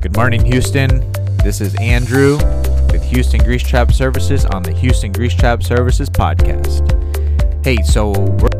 Good Morning, Houston. This is Andrew with Houston Grease Trap Services on the Houston Grease Trap Services podcast. Hey, so we're